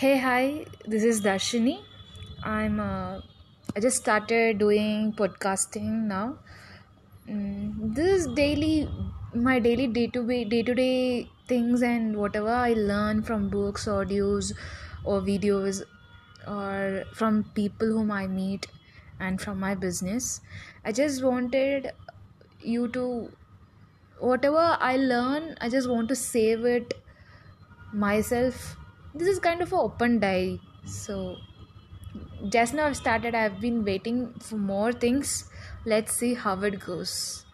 Hey, hi, this is Darshini. I'm uh, I just started doing podcasting now. Mm, this is daily my daily day to day to day things and whatever I learn from books, audios, or videos, or from people whom I meet, and from my business. I just wanted you to whatever I learn. I just want to save it myself this is kind of an open diary so just now i've started i've been waiting for more things. Let's see how it goes